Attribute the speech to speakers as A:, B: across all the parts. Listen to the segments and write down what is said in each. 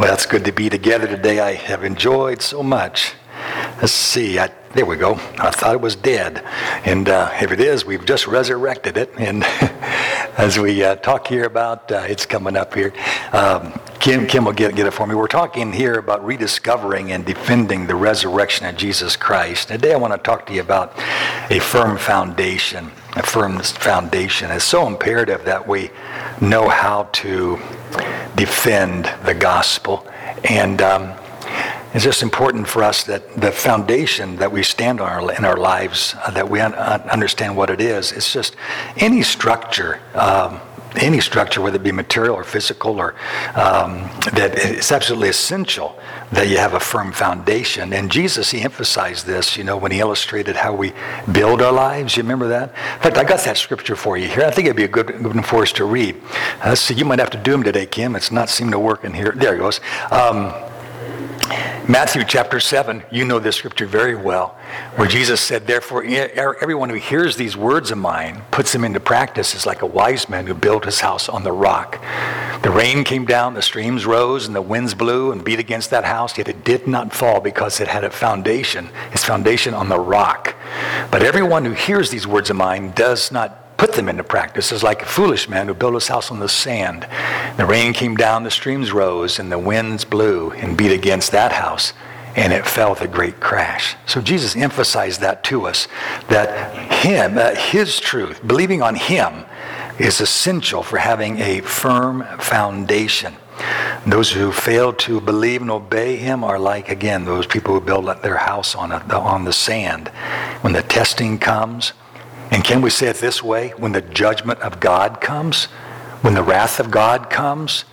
A: Well, it's good to be together today. I have enjoyed so much. Let's see. I, there we go. I thought it was dead. And uh, if it is, we've just resurrected it. And as we uh, talk here about, uh, it's coming up here. Um, Kim, Kim will get, get it for me. We're talking here about rediscovering and defending the resurrection of Jesus Christ. Today I want to talk to you about a firm foundation. A firm foundation. It's so imperative that we know how to defend the gospel. And um, it's just important for us that the foundation that we stand on in our lives, uh, that we un- understand what it is. It's just any structure. Um, any structure, whether it be material or physical, or um, that it's absolutely essential that you have a firm foundation. And Jesus, he emphasized this, you know, when he illustrated how we build our lives. You remember that? In fact, I got that scripture for you here. I think it'd be a good, good one for us to read. Uh, so you might have to do them today, Kim. It's not seeming to work in here. There it goes. Um, Matthew chapter 7, you know this scripture very well, where Jesus said, Therefore, er, everyone who hears these words of mine, puts them into practice, is like a wise man who built his house on the rock. The rain came down, the streams rose, and the winds blew and beat against that house, yet it did not fall because it had a foundation, its foundation on the rock. But everyone who hears these words of mine does not put them into practice is like a foolish man who built his house on the sand. The rain came down, the streams rose, and the winds blew and beat against that house, and it fell with a great crash. So Jesus emphasized that to us, that him, uh, his truth, believing on him, is essential for having a firm foundation. Those who fail to believe and obey him are like, again, those people who build their house on, a, on the sand. When the testing comes, and can we say it this way? When the judgment of God comes, when the wrath of God comes,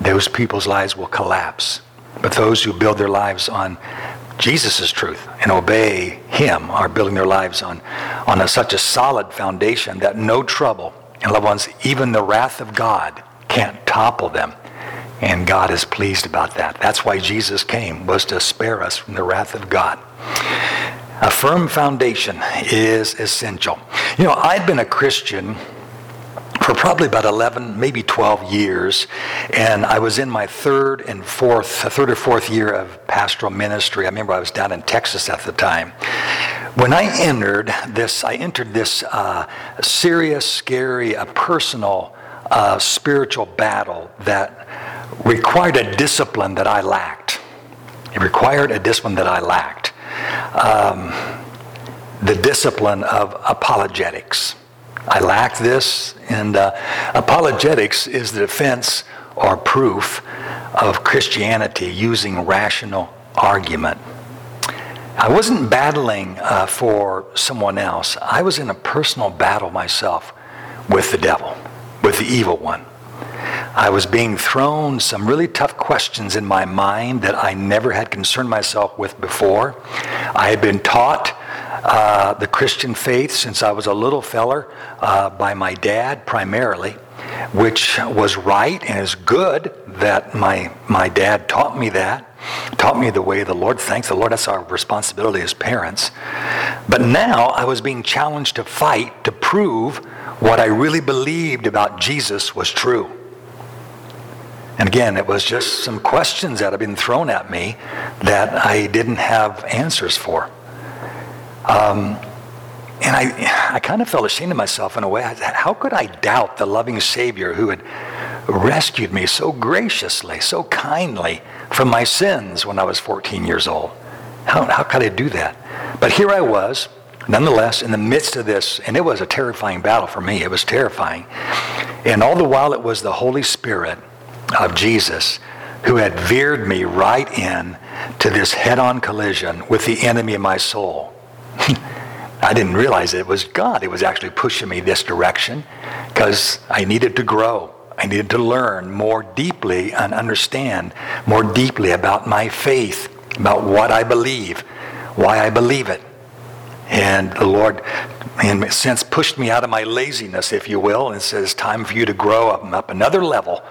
A: those people's lives will collapse. But those who build their lives on Jesus' truth and obey Him are building their lives on, on a, such a solid foundation that no trouble, and loved ones, even the wrath of God can't topple them. And God is pleased about that. That's why Jesus came, was to spare us from the wrath of God. A firm foundation is essential. You know, I'd been a Christian for probably about 11, maybe 12 years, and I was in my third and fourth, third or fourth year of pastoral ministry. I remember I was down in Texas at the time. When I entered this, I entered this uh, serious, scary, a personal, uh, spiritual battle that required a discipline that I lacked. It required a discipline that I lacked um, the discipline of apologetics. I lack this, and uh, apologetics is the defense or proof of Christianity using rational argument. I wasn't battling uh, for someone else. I was in a personal battle myself with the devil, with the evil one. I was being thrown some really tough questions in my mind that I never had concerned myself with before. I had been taught uh, the Christian faith since I was a little feller uh, by my dad primarily, which was right and is good that my, my dad taught me that, taught me the way the Lord. Thanks the Lord, that's our responsibility as parents. But now I was being challenged to fight to prove what I really believed about Jesus was true. And again, it was just some questions that had been thrown at me that I didn't have answers for. Um, and I, I kind of felt ashamed of myself in a way. How could I doubt the loving Savior who had rescued me so graciously, so kindly from my sins when I was 14 years old? How, how could I do that? But here I was, nonetheless, in the midst of this, and it was a terrifying battle for me. It was terrifying. And all the while, it was the Holy Spirit of Jesus who had veered me right in to this head-on collision with the enemy of my soul. I didn't realize it was God. It was actually pushing me this direction because I needed to grow. I needed to learn more deeply and understand more deeply about my faith, about what I believe, why I believe it. And the Lord, in a sense, pushed me out of my laziness, if you will, and says, time for you to grow up, up another level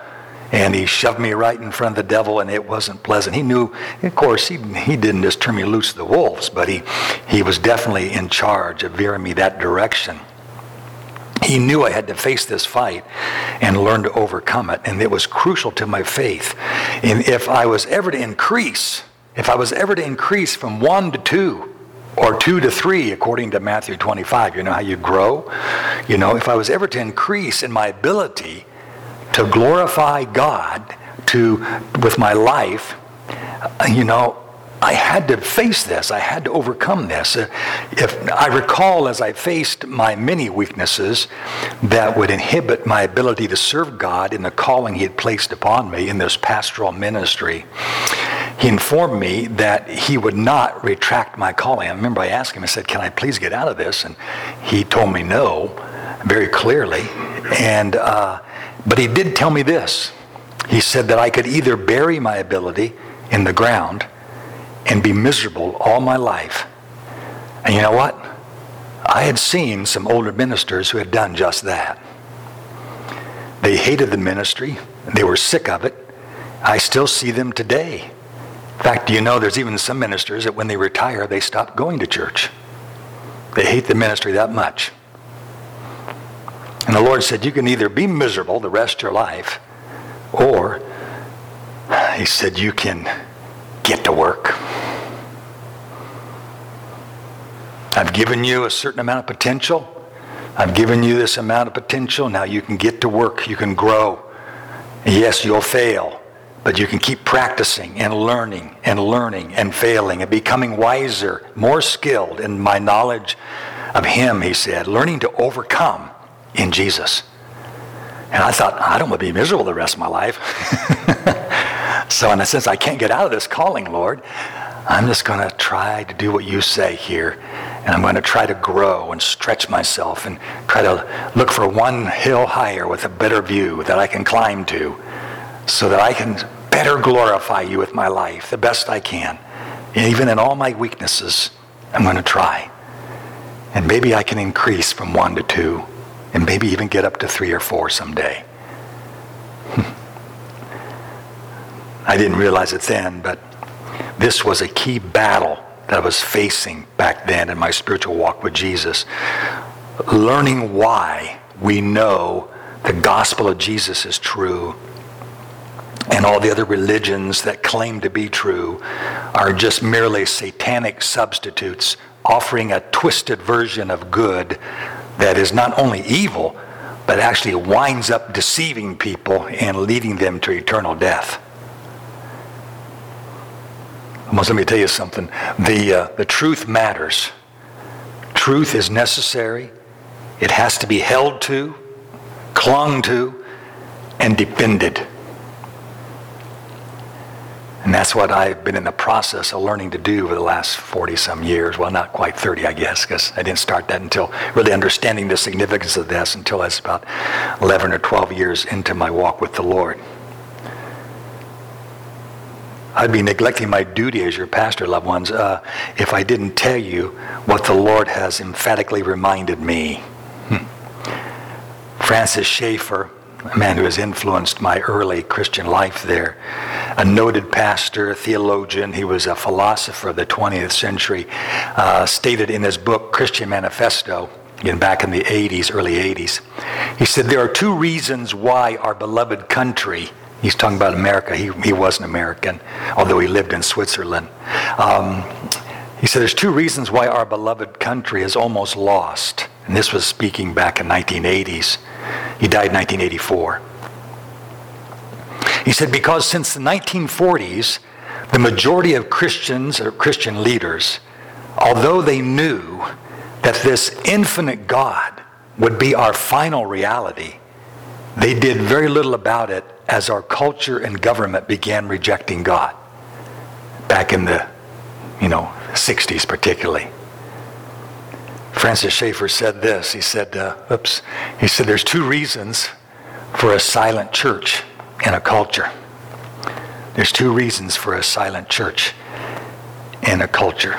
A: and he shoved me right in front of the devil, and it wasn't pleasant. He knew, of course, he, he didn't just turn me loose to the wolves, but he, he was definitely in charge of veering me that direction. He knew I had to face this fight and learn to overcome it. And it was crucial to my faith. And if I was ever to increase, if I was ever to increase from one to two, or two to three, according to Matthew 25, you know how you grow? You know, if I was ever to increase in my ability to glorify God to, with my life, you know, I had to face this. I had to overcome this. Uh, if I recall, as I faced my many weaknesses that would inhibit my ability to serve God in the calling He had placed upon me in this pastoral ministry, He informed me that He would not retract my calling. I remember I asked Him, I said, Can I please get out of this? And He told me no, very clearly. And, uh, but He did tell me this. He said that I could either bury my ability in the ground and be miserable all my life. And you know what? I had seen some older ministers who had done just that. They hated the ministry, they were sick of it. I still see them today. In fact, you know there's even some ministers that when they retire, they stop going to church? They hate the ministry that much. And the Lord said, You can either be miserable the rest of your life, or He said, You can get to work. I've given you a certain amount of potential. I've given you this amount of potential. Now you can get to work. You can grow. yes, you'll fail, but you can keep practicing and learning and learning and failing and becoming wiser, more skilled in my knowledge of Him, he said, learning to overcome in Jesus. And I thought, I don't want to be miserable the rest of my life. So, in a sense, I can't get out of this calling, Lord. I'm just going to try to do what you say here. And I'm going to try to grow and stretch myself and try to look for one hill higher with a better view that I can climb to so that I can better glorify you with my life the best I can. And even in all my weaknesses, I'm going to try. And maybe I can increase from one to two and maybe even get up to three or four someday. I didn't realize it then, but this was a key battle that I was facing back then in my spiritual walk with Jesus. Learning why we know the gospel of Jesus is true and all the other religions that claim to be true are just merely satanic substitutes offering a twisted version of good that is not only evil, but actually winds up deceiving people and leading them to eternal death. Almost let me tell you something. The, uh, the truth matters. Truth is necessary. It has to be held to, clung to, and defended. And that's what I've been in the process of learning to do over the last 40 some years. Well, not quite 30, I guess, because I didn't start that until really understanding the significance of this until I was about 11 or 12 years into my walk with the Lord. I'd be neglecting my duty as your pastor, loved ones, uh, if I didn't tell you what the Lord has emphatically reminded me. Hmm. Francis Schaeffer, a man who has influenced my early Christian life there, a noted pastor, a theologian, he was a philosopher of the 20th century, uh, stated in his book, Christian Manifesto, again back in the 80s, early 80s, he said, There are two reasons why our beloved country He's talking about America. He, he wasn't American, although he lived in Switzerland. Um, he said there's two reasons why our beloved country is almost lost. And this was speaking back in 1980s. He died in 1984. He said because since the 1940s, the majority of Christians or Christian leaders, although they knew that this infinite God would be our final reality, they did very little about it as our culture and government began rejecting God back in the, you know, 60s particularly. Francis Schaeffer said this. He said, uh, oops, he said, there's two reasons for a silent church in a culture. There's two reasons for a silent church in a culture.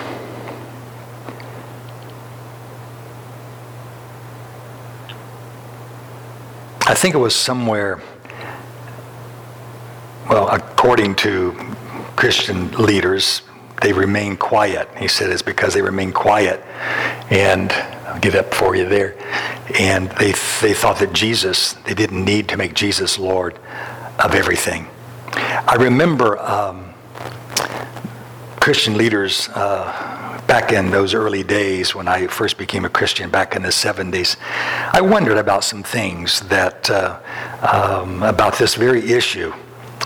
A: I think it was somewhere well, according to Christian leaders, they remain quiet. He said it's because they remain quiet and I'll get up for you there. And they, they thought that Jesus, they didn't need to make Jesus Lord of everything. I remember um, Christian leaders uh, back in those early days when I first became a Christian back in the 70s. I wondered about some things that uh, um, about this very issue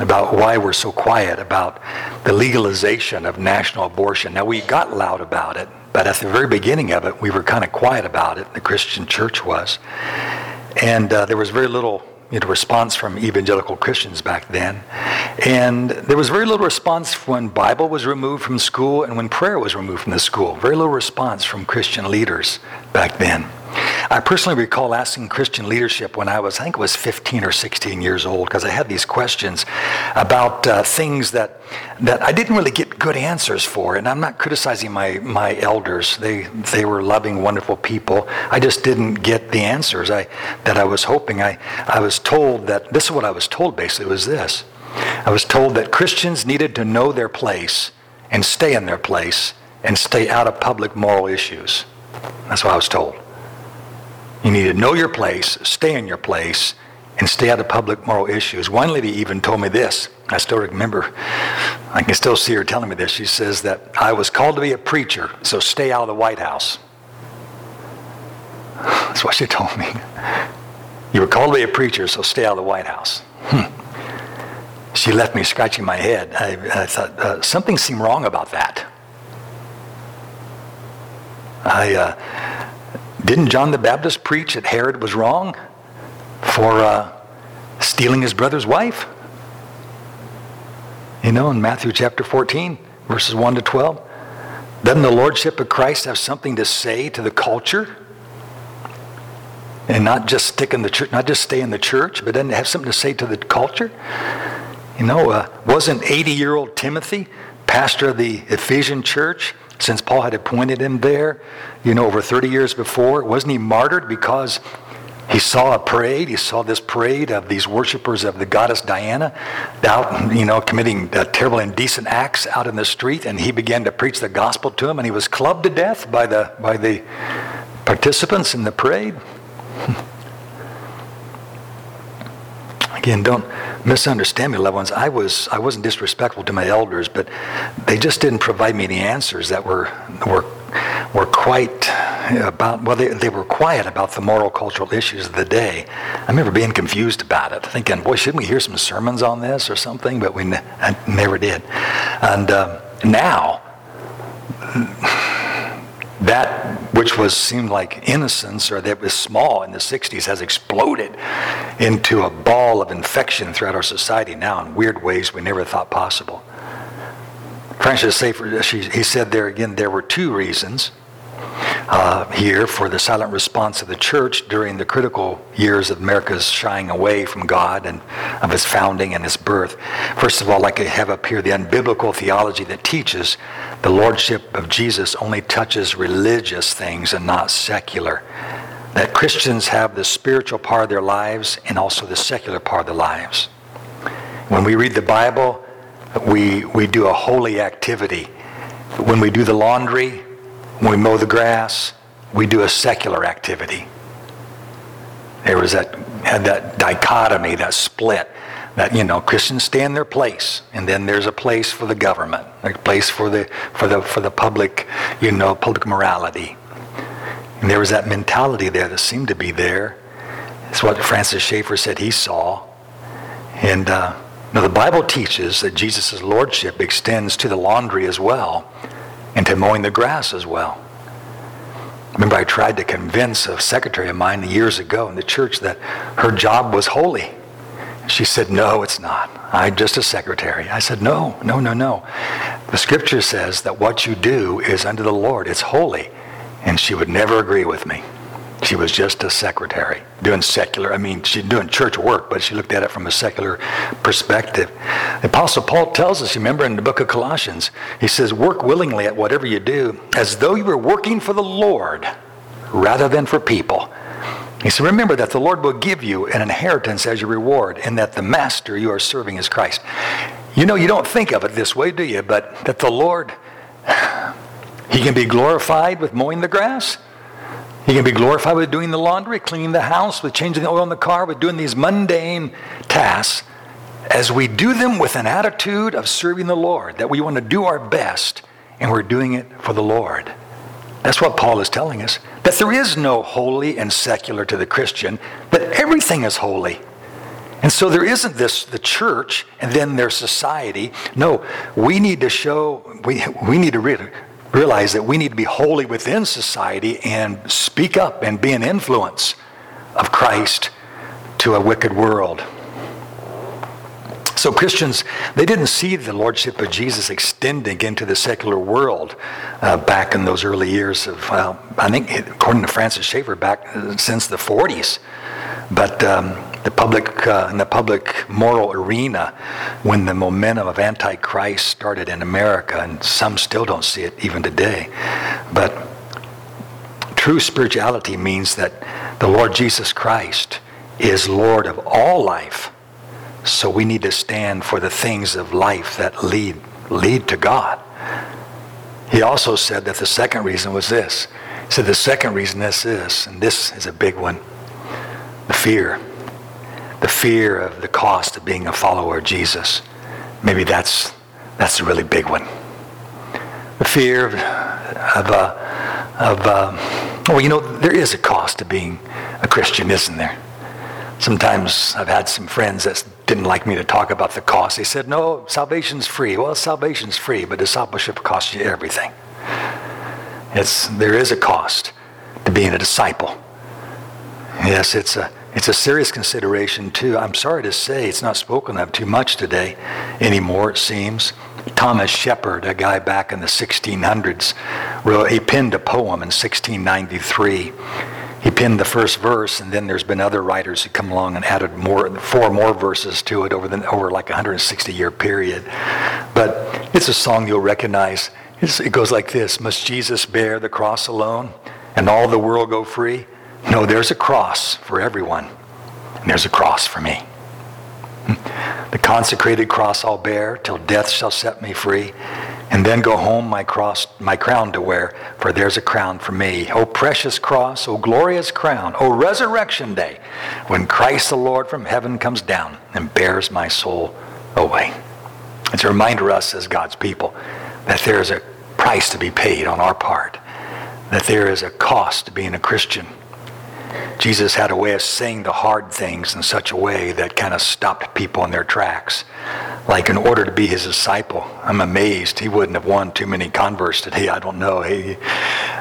A: about why we're so quiet about the legalization of national abortion. Now, we got loud about it, but at the very beginning of it, we were kind of quiet about it. The Christian church was. And uh, there was very little you know, response from evangelical Christians back then. And there was very little response when Bible was removed from school and when prayer was removed from the school. Very little response from Christian leaders back then. I personally recall asking Christian leadership when I was, I think it was 15 or 16 years old, because I had these questions about uh, things that, that I didn't really get good answers for. And I'm not criticizing my, my elders. They, they were loving, wonderful people. I just didn't get the answers I, that I was hoping. I, I was told that, this is what I was told basically, was this. I was told that Christians needed to know their place and stay in their place and stay out of public moral issues. That's what I was told. You need to know your place, stay in your place, and stay out of public moral issues. One lady even told me this. I still remember, I can still see her telling me this. She says that I was called to be a preacher, so stay out of the White House. That's what she told me. You were called to be a preacher, so stay out of the White House. Hmm. She left me scratching my head. I, I thought, uh, something seemed wrong about that. I, uh, didn't John the Baptist preach that Herod was wrong for uh, stealing his brother's wife? You know, in Matthew chapter 14, verses 1 to 12. Doesn't the lordship of Christ have something to say to the culture? And not just stick in the church, not just stay in the church, but doesn't have something to say to the culture? You know, uh, wasn't 80-year-old Timothy pastor of the Ephesian church? Since Paul had appointed him there, you know, over 30 years before? Wasn't he martyred because he saw a parade? He saw this parade of these worshippers of the goddess Diana out, you know, committing uh, terrible indecent acts out in the street, and he began to preach the gospel to them, and he was clubbed to death by the, by the participants in the parade. Again, don't misunderstand me, loved ones. I was I wasn't disrespectful to my elders, but they just didn't provide me the answers that were were were quite about well they, they were quiet about the moral cultural issues of the day. I remember being confused about it, thinking, boy, shouldn't we hear some sermons on this or something? But we ne- never did. And um, now that which was seemed like innocence or that was small in the 60s has exploded into a ball of infection throughout our society now in weird ways we never thought possible. Francis he said there again, there were two reasons uh, here for the silent response of the church during the critical years of America's shying away from God and of its founding and its birth. First of all, like I have up here, the unbiblical theology that teaches the lordship of Jesus only touches religious things and not secular. That Christians have the spiritual part of their lives and also the secular part of their lives. When we read the Bible, we, we do a holy activity. When we do the laundry, when we mow the grass, we do a secular activity. There was that, had that dichotomy, that split, that, you know, Christians stay in their place, and then there's a place for the government, a place for the, for the, for the public, you know, public morality. And there was that mentality there that seemed to be there. It's what Francis Schaeffer said he saw. And uh, now the Bible teaches that Jesus' lordship extends to the laundry as well and to mowing the grass as well. Remember, I tried to convince a secretary of mine years ago in the church that her job was holy. She said, No, it's not. I'm just a secretary. I said, No, no, no, no. The scripture says that what you do is unto the Lord, it's holy. And she would never agree with me. She was just a secretary, doing secular, I mean, she's doing church work, but she looked at it from a secular perspective. The Apostle Paul tells us, remember in the book of Colossians, he says, work willingly at whatever you do, as though you were working for the Lord rather than for people. He said, remember that the Lord will give you an inheritance as your reward, and that the master you are serving is Christ. You know, you don't think of it this way, do you? But that the Lord, he can be glorified with mowing the grass He can be glorified with doing the laundry, cleaning the house, with changing the oil in the car, with doing these mundane tasks as we do them with an attitude of serving the Lord, that we want to do our best and we're doing it for the Lord. That's what Paul is telling us. That there is no holy and secular to the Christian, that everything is holy. And so there isn't this, the church and then their society. No, we need to show, we, we need to re- realize that we need to be holy within society and speak up and be an influence of Christ to a wicked world. So Christians, they didn't see the lordship of Jesus extending into the secular world uh, back in those early years of, uh, I think, according to Francis Schaeffer, back since the 40s. But um, the public, uh, in the public moral arena, when the momentum of Antichrist started in America, and some still don't see it even today, but true spirituality means that the Lord Jesus Christ is Lord of all life so we need to stand for the things of life that lead, lead to God. He also said that the second reason was this. He said the second reason is this, and this is a big one. The fear. The fear of the cost of being a follower of Jesus. Maybe that's, that's a really big one. The fear of, of, uh, of uh, well, you know, there is a cost to being a Christian, isn't there? Sometimes I've had some friends that didn't like me to talk about the cost. They said, no, salvation's free. Well, salvation's free, but discipleship costs you everything. It's, there is a cost to being a disciple. Yes, it's a, it's a serious consideration, too. I'm sorry to say it's not spoken of too much today anymore, it seems. Thomas Shepherd, a guy back in the 1600s, wrote, he penned a poem in 1693 he penned the first verse, and then there's been other writers who come along and added more, four more verses to it over the over like a 160 year period. But it's a song you'll recognize. It's, it goes like this: Must Jesus bear the cross alone, and all the world go free? No, there's a cross for everyone, and there's a cross for me. The consecrated cross I'll bear till death shall set me free. And then go home my cross my crown to wear for there's a crown for me. O precious cross o glorious crown o resurrection day when christ the lord from heaven comes down and bears my soul away. It's a reminder to us as god's people that there is a price to be paid on our part that there is a cost to being a christian jesus had a way of saying the hard things in such a way that kind of stopped people in their tracks like in order to be his disciple. I'm amazed he wouldn't have won too many converts today. I don't know. He,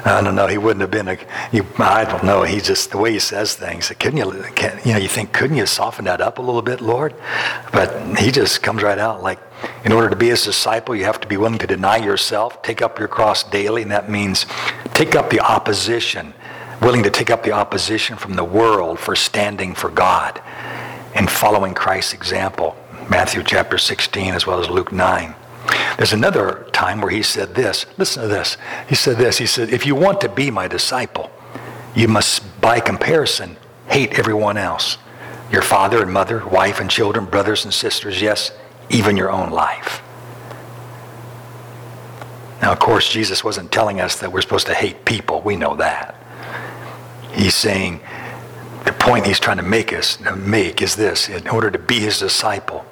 A: I don't know. He wouldn't have been a. He, I don't know. He just the way he says things. Couldn't you? Can, you know, you think couldn't you soften that up a little bit, Lord? But he just comes right out like. In order to be his disciple, you have to be willing to deny yourself, take up your cross daily, and that means take up the opposition, willing to take up the opposition from the world for standing for God and following Christ's example. Matthew chapter 16 as well as Luke 9. There's another time where he said this. Listen to this. He said this. He said, If you want to be my disciple, you must, by comparison, hate everyone else your father and mother, wife and children, brothers and sisters, yes, even your own life. Now, of course, Jesus wasn't telling us that we're supposed to hate people. We know that. He's saying the point he's trying to make us make is this in order to be his disciple,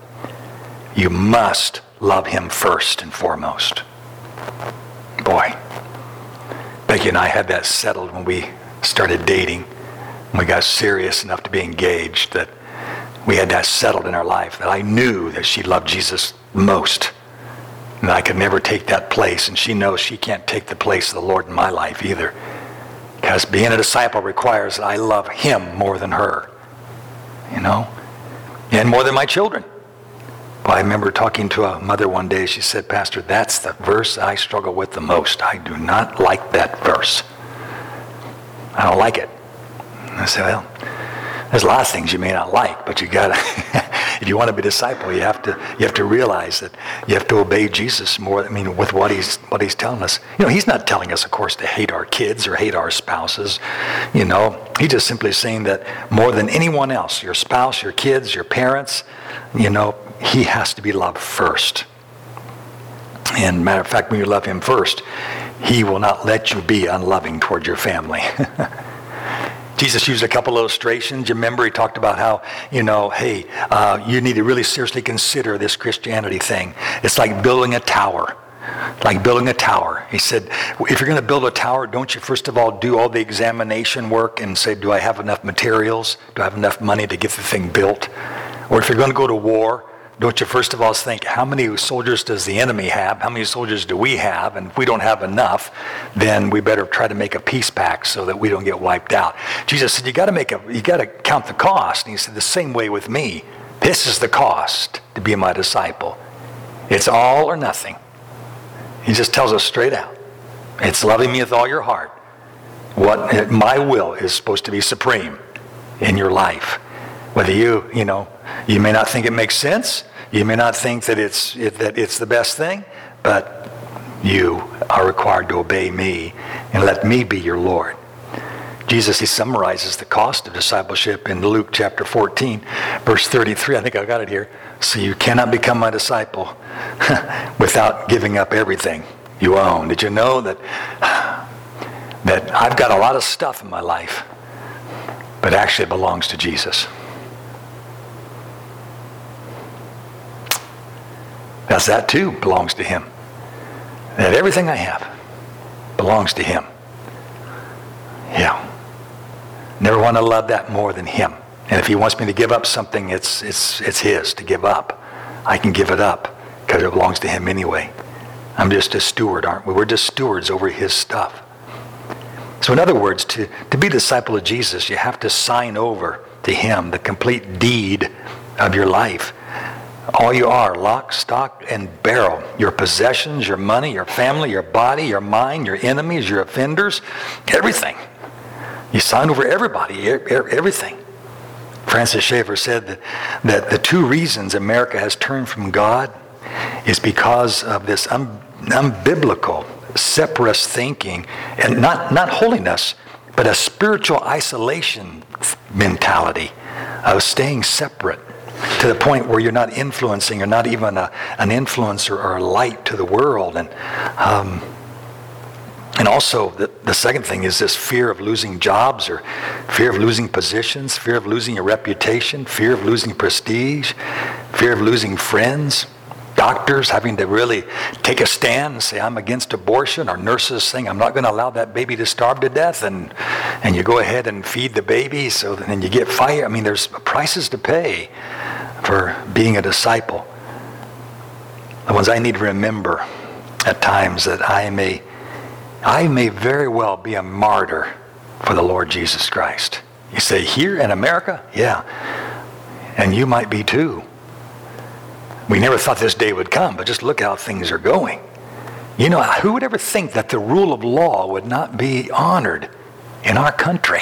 A: you must love him first and foremost. Boy, Becky and I had that settled when we started dating. When we got serious enough to be engaged, that we had that settled in our life, that I knew that she loved Jesus most. And I could never take that place, and she knows she can't take the place of the Lord in my life either. Because being a disciple requires that I love him more than her. You know? And more than my children. Well, I remember talking to a mother one day. She said, Pastor, that's the verse I struggle with the most. I do not like that verse. I don't like it. I said, well, there's a lot of things you may not like, but you gotta, if you want to be a disciple, you have to, you have to realize that you have to obey Jesus more. I mean, with what he's, what he's telling us. You know, he's not telling us, of course, to hate our kids or hate our spouses. You know, he's just simply saying that more than anyone else, your spouse, your kids, your parents, you know, he has to be loved first. And matter of fact, when you love him first, he will not let you be unloving toward your family. Jesus used a couple illustrations. You remember he talked about how, you know, hey, uh, you need to really seriously consider this Christianity thing. It's like building a tower. Like building a tower. He said, if you're going to build a tower, don't you first of all do all the examination work and say, do I have enough materials? Do I have enough money to get the thing built? Or if you're going to go to war, don't you first of all think, how many soldiers does the enemy have? How many soldiers do we have? And if we don't have enough, then we better try to make a peace pact so that we don't get wiped out. Jesus said, you got to make a, you got to count the cost. And he said, the same way with me. This is the cost to be my disciple. It's all or nothing. He just tells us straight out. It's loving me with all your heart. What my will is supposed to be supreme in your life. Whether you, you know, you may not think it makes sense. You may not think that it's, it, that it's the best thing, but you are required to obey me and let me be your Lord. Jesus, he summarizes the cost of discipleship in Luke chapter 14, verse 33. I think I got it here. So you cannot become my disciple without giving up everything you own. Did you know that, that I've got a lot of stuff in my life, but actually it belongs to Jesus? Because that too belongs to him. That everything I have belongs to him. Yeah. Never want to love that more than him. And if he wants me to give up something, it's, it's, it's his to give up. I can give it up because it belongs to him anyway. I'm just a steward, aren't we? We're just stewards over his stuff. So in other words, to, to be a disciple of Jesus, you have to sign over to him the complete deed of your life. All you are, lock, stock, and barrel. Your possessions, your money, your family, your body, your mind, your enemies, your offenders, everything. You sign over everybody, everything. Francis Schaeffer said that, that the two reasons America has turned from God is because of this un, unbiblical, separatist thinking, and not, not holiness, but a spiritual isolation mentality of staying separate to the point where you're not influencing, you're not even a, an influencer or a light to the world. And, um, and also, the, the second thing is this fear of losing jobs or fear of losing positions, fear of losing your reputation, fear of losing prestige, fear of losing friends doctors having to really take a stand and say, I'm against abortion, or nurses saying, I'm not going to allow that baby to starve to death, and, and you go ahead and feed the baby, so then you get fired. I mean, there's prices to pay for being a disciple. The ones I need to remember at times that I may, I may very well be a martyr for the Lord Jesus Christ. You say, here in America? Yeah. And you might be too. We never thought this day would come, but just look how things are going. You know, who would ever think that the rule of law would not be honored in our country?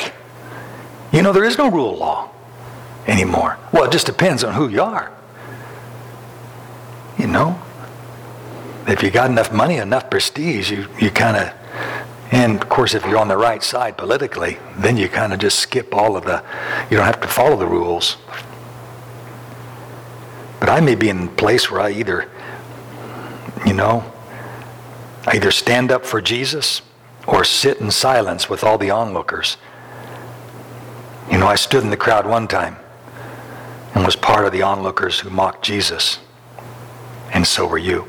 A: You know, there is no rule of law anymore. Well, it just depends on who you are. You know, if you got enough money, enough prestige, you, you kind of, and of course, if you're on the right side politically, then you kind of just skip all of the, you don't have to follow the rules. But I may be in a place where I either, you know, I either stand up for Jesus or sit in silence with all the onlookers. You know, I stood in the crowd one time and was part of the onlookers who mocked Jesus. And so were you.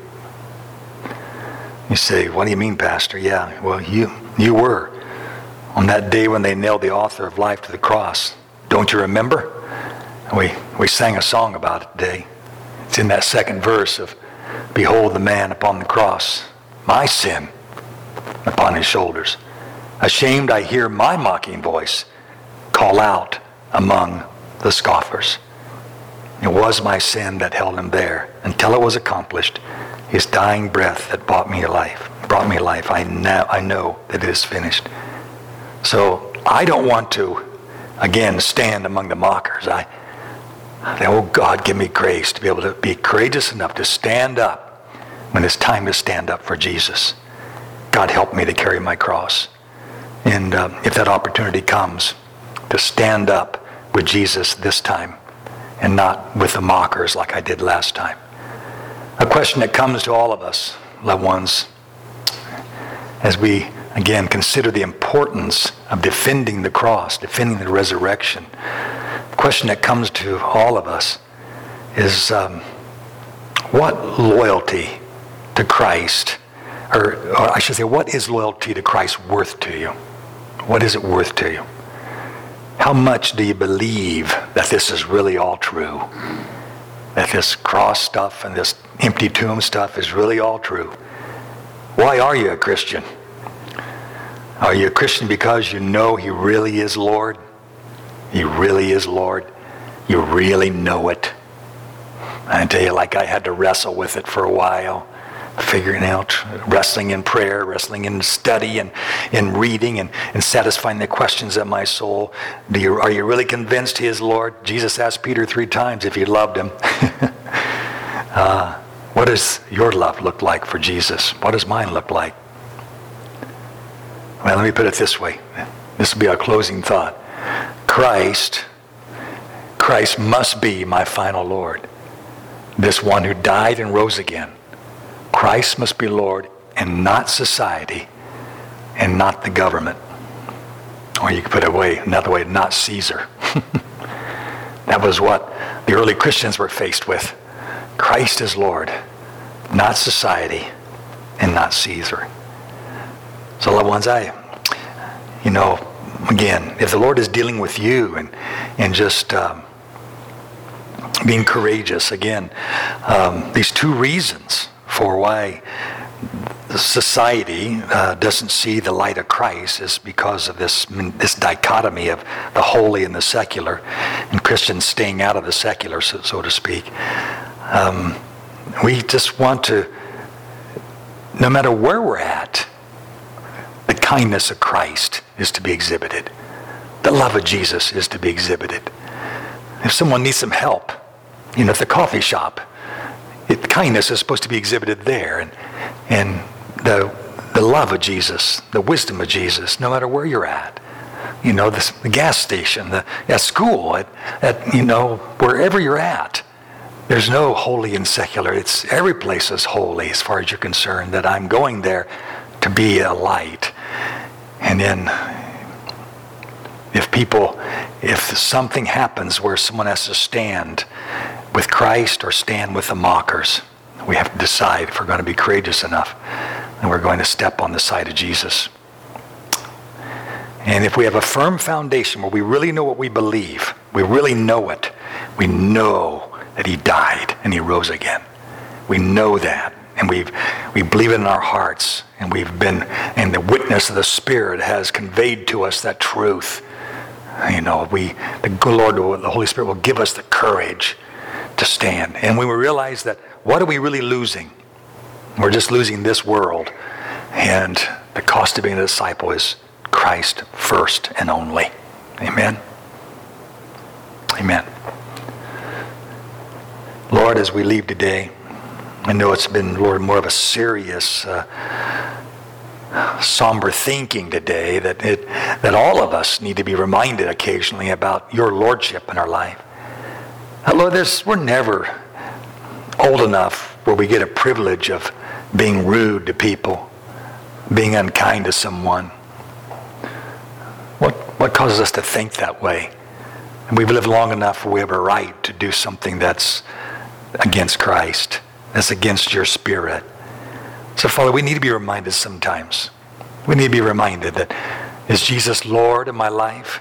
A: You say, what do you mean, Pastor? Yeah, well, you, you were on that day when they nailed the author of life to the cross. Don't you remember? We, we sang a song about it today. It's in that second verse of, Behold the man upon the cross, my sin upon his shoulders. Ashamed, I hear my mocking voice call out among the scoffers. It was my sin that held him there until it was accomplished. His dying breath that brought me life, brought me life. I now I know that it is finished. So I don't want to, again, stand among the mockers. I, oh God, give me grace to be able to be courageous enough to stand up when it's time to stand up for Jesus. God help me to carry my cross. And uh, if that opportunity comes, to stand up with Jesus this time and not with the mockers like I did last time. A question that comes to all of us, loved ones, as we again, consider the importance of defending the cross, defending the resurrection. The question that comes to all of us is um, what loyalty to Christ, or, or I should say, what is loyalty to Christ worth to you? What is it worth to you? How much do you believe that this is really all true? That this cross stuff and this empty tomb stuff is really all true? Why are you a Christian? Are you a Christian because you know He really is Lord? He really is Lord. You really know it. I tell you, like I had to wrestle with it for a while, figuring out, wrestling in prayer, wrestling in study, and in reading, and, and satisfying the questions of my soul. Do you, are you really convinced He is Lord? Jesus asked Peter three times if he loved him. uh, what does your love look like for Jesus? What does mine look like? Well, let me put it this way. This will be our closing thought. Christ, Christ must be my final Lord. This one who died and rose again. Christ must be Lord and not society and not the government. Or you could put it away another way, not Caesar. that was what the early Christians were faced with. Christ is Lord, not society and not Caesar. So, loved ones, I, you know, again, if the Lord is dealing with you and, and just um, being courageous, again, um, these two reasons for why society uh, doesn't see the light of Christ is because of this, this dichotomy of the holy and the secular, and Christians staying out of the secular, so, so to speak. Um, we just want to, no matter where we're at, the kindness of Christ is to be exhibited. The love of Jesus is to be exhibited. If someone needs some help, you know, at the coffee shop, kindness is supposed to be exhibited there. And, and the, the love of Jesus, the wisdom of Jesus, no matter where you're at. You know, the, the gas station, the, at school, at, at, you know, wherever you're at. There's no holy and secular. It's every place is holy as far as you're concerned, that I'm going there to be a light. And then if people, if something happens where someone has to stand with Christ or stand with the mockers, we have to decide if we're going to be courageous enough and we're going to step on the side of Jesus. And if we have a firm foundation where we really know what we believe, we really know it, we know that he died and he rose again. We know that and we've, we believe it in our hearts, and we've been, and the witness of the Spirit has conveyed to us that truth. You know, we, the Lord, the Holy Spirit will give us the courage to stand. And when we realize that, what are we really losing? We're just losing this world. And the cost of being a disciple is Christ first and only. Amen. Amen. Lord, as we leave today, I know it's been, Lord, more of a serious, uh, somber thinking today that, it, that all of us need to be reminded occasionally about your lordship in our life. Lord, this, we're never old enough where we get a privilege of being rude to people, being unkind to someone. What, what causes us to think that way? And we've lived long enough where we have a right to do something that's against Christ that's against your spirit. So, Father, we need to be reminded sometimes. We need to be reminded that is Jesus Lord in my life?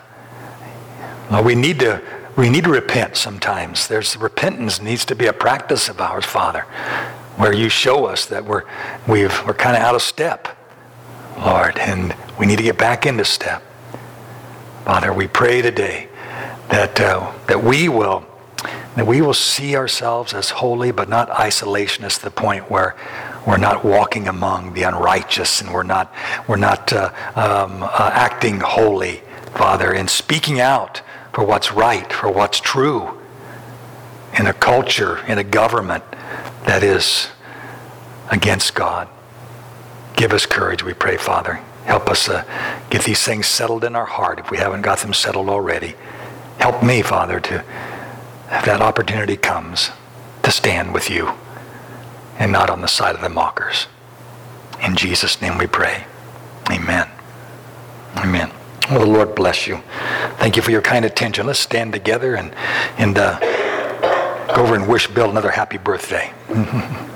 A: Well, we need to we need to repent sometimes. There's repentance needs to be a practice of ours, Father, where you show us that we're we've we're kind of out of step, Lord, and we need to get back into step. Father, we pray today that uh, that we will that we will see ourselves as holy, but not isolationists to the point where we're not walking among the unrighteous and we're not, we're not uh, um, uh, acting holy, Father, and speaking out for what's right, for what's true in a culture, in a government that is against God. Give us courage, we pray, Father. Help us uh, get these things settled in our heart if we haven't got them settled already. Help me, Father, to if that opportunity comes to stand with you and not on the side of the mockers. In Jesus' name we pray. Amen. Amen. Well, the Lord bless you. Thank you for your kind attention. Let's stand together and, and uh, go over and wish Bill another happy birthday.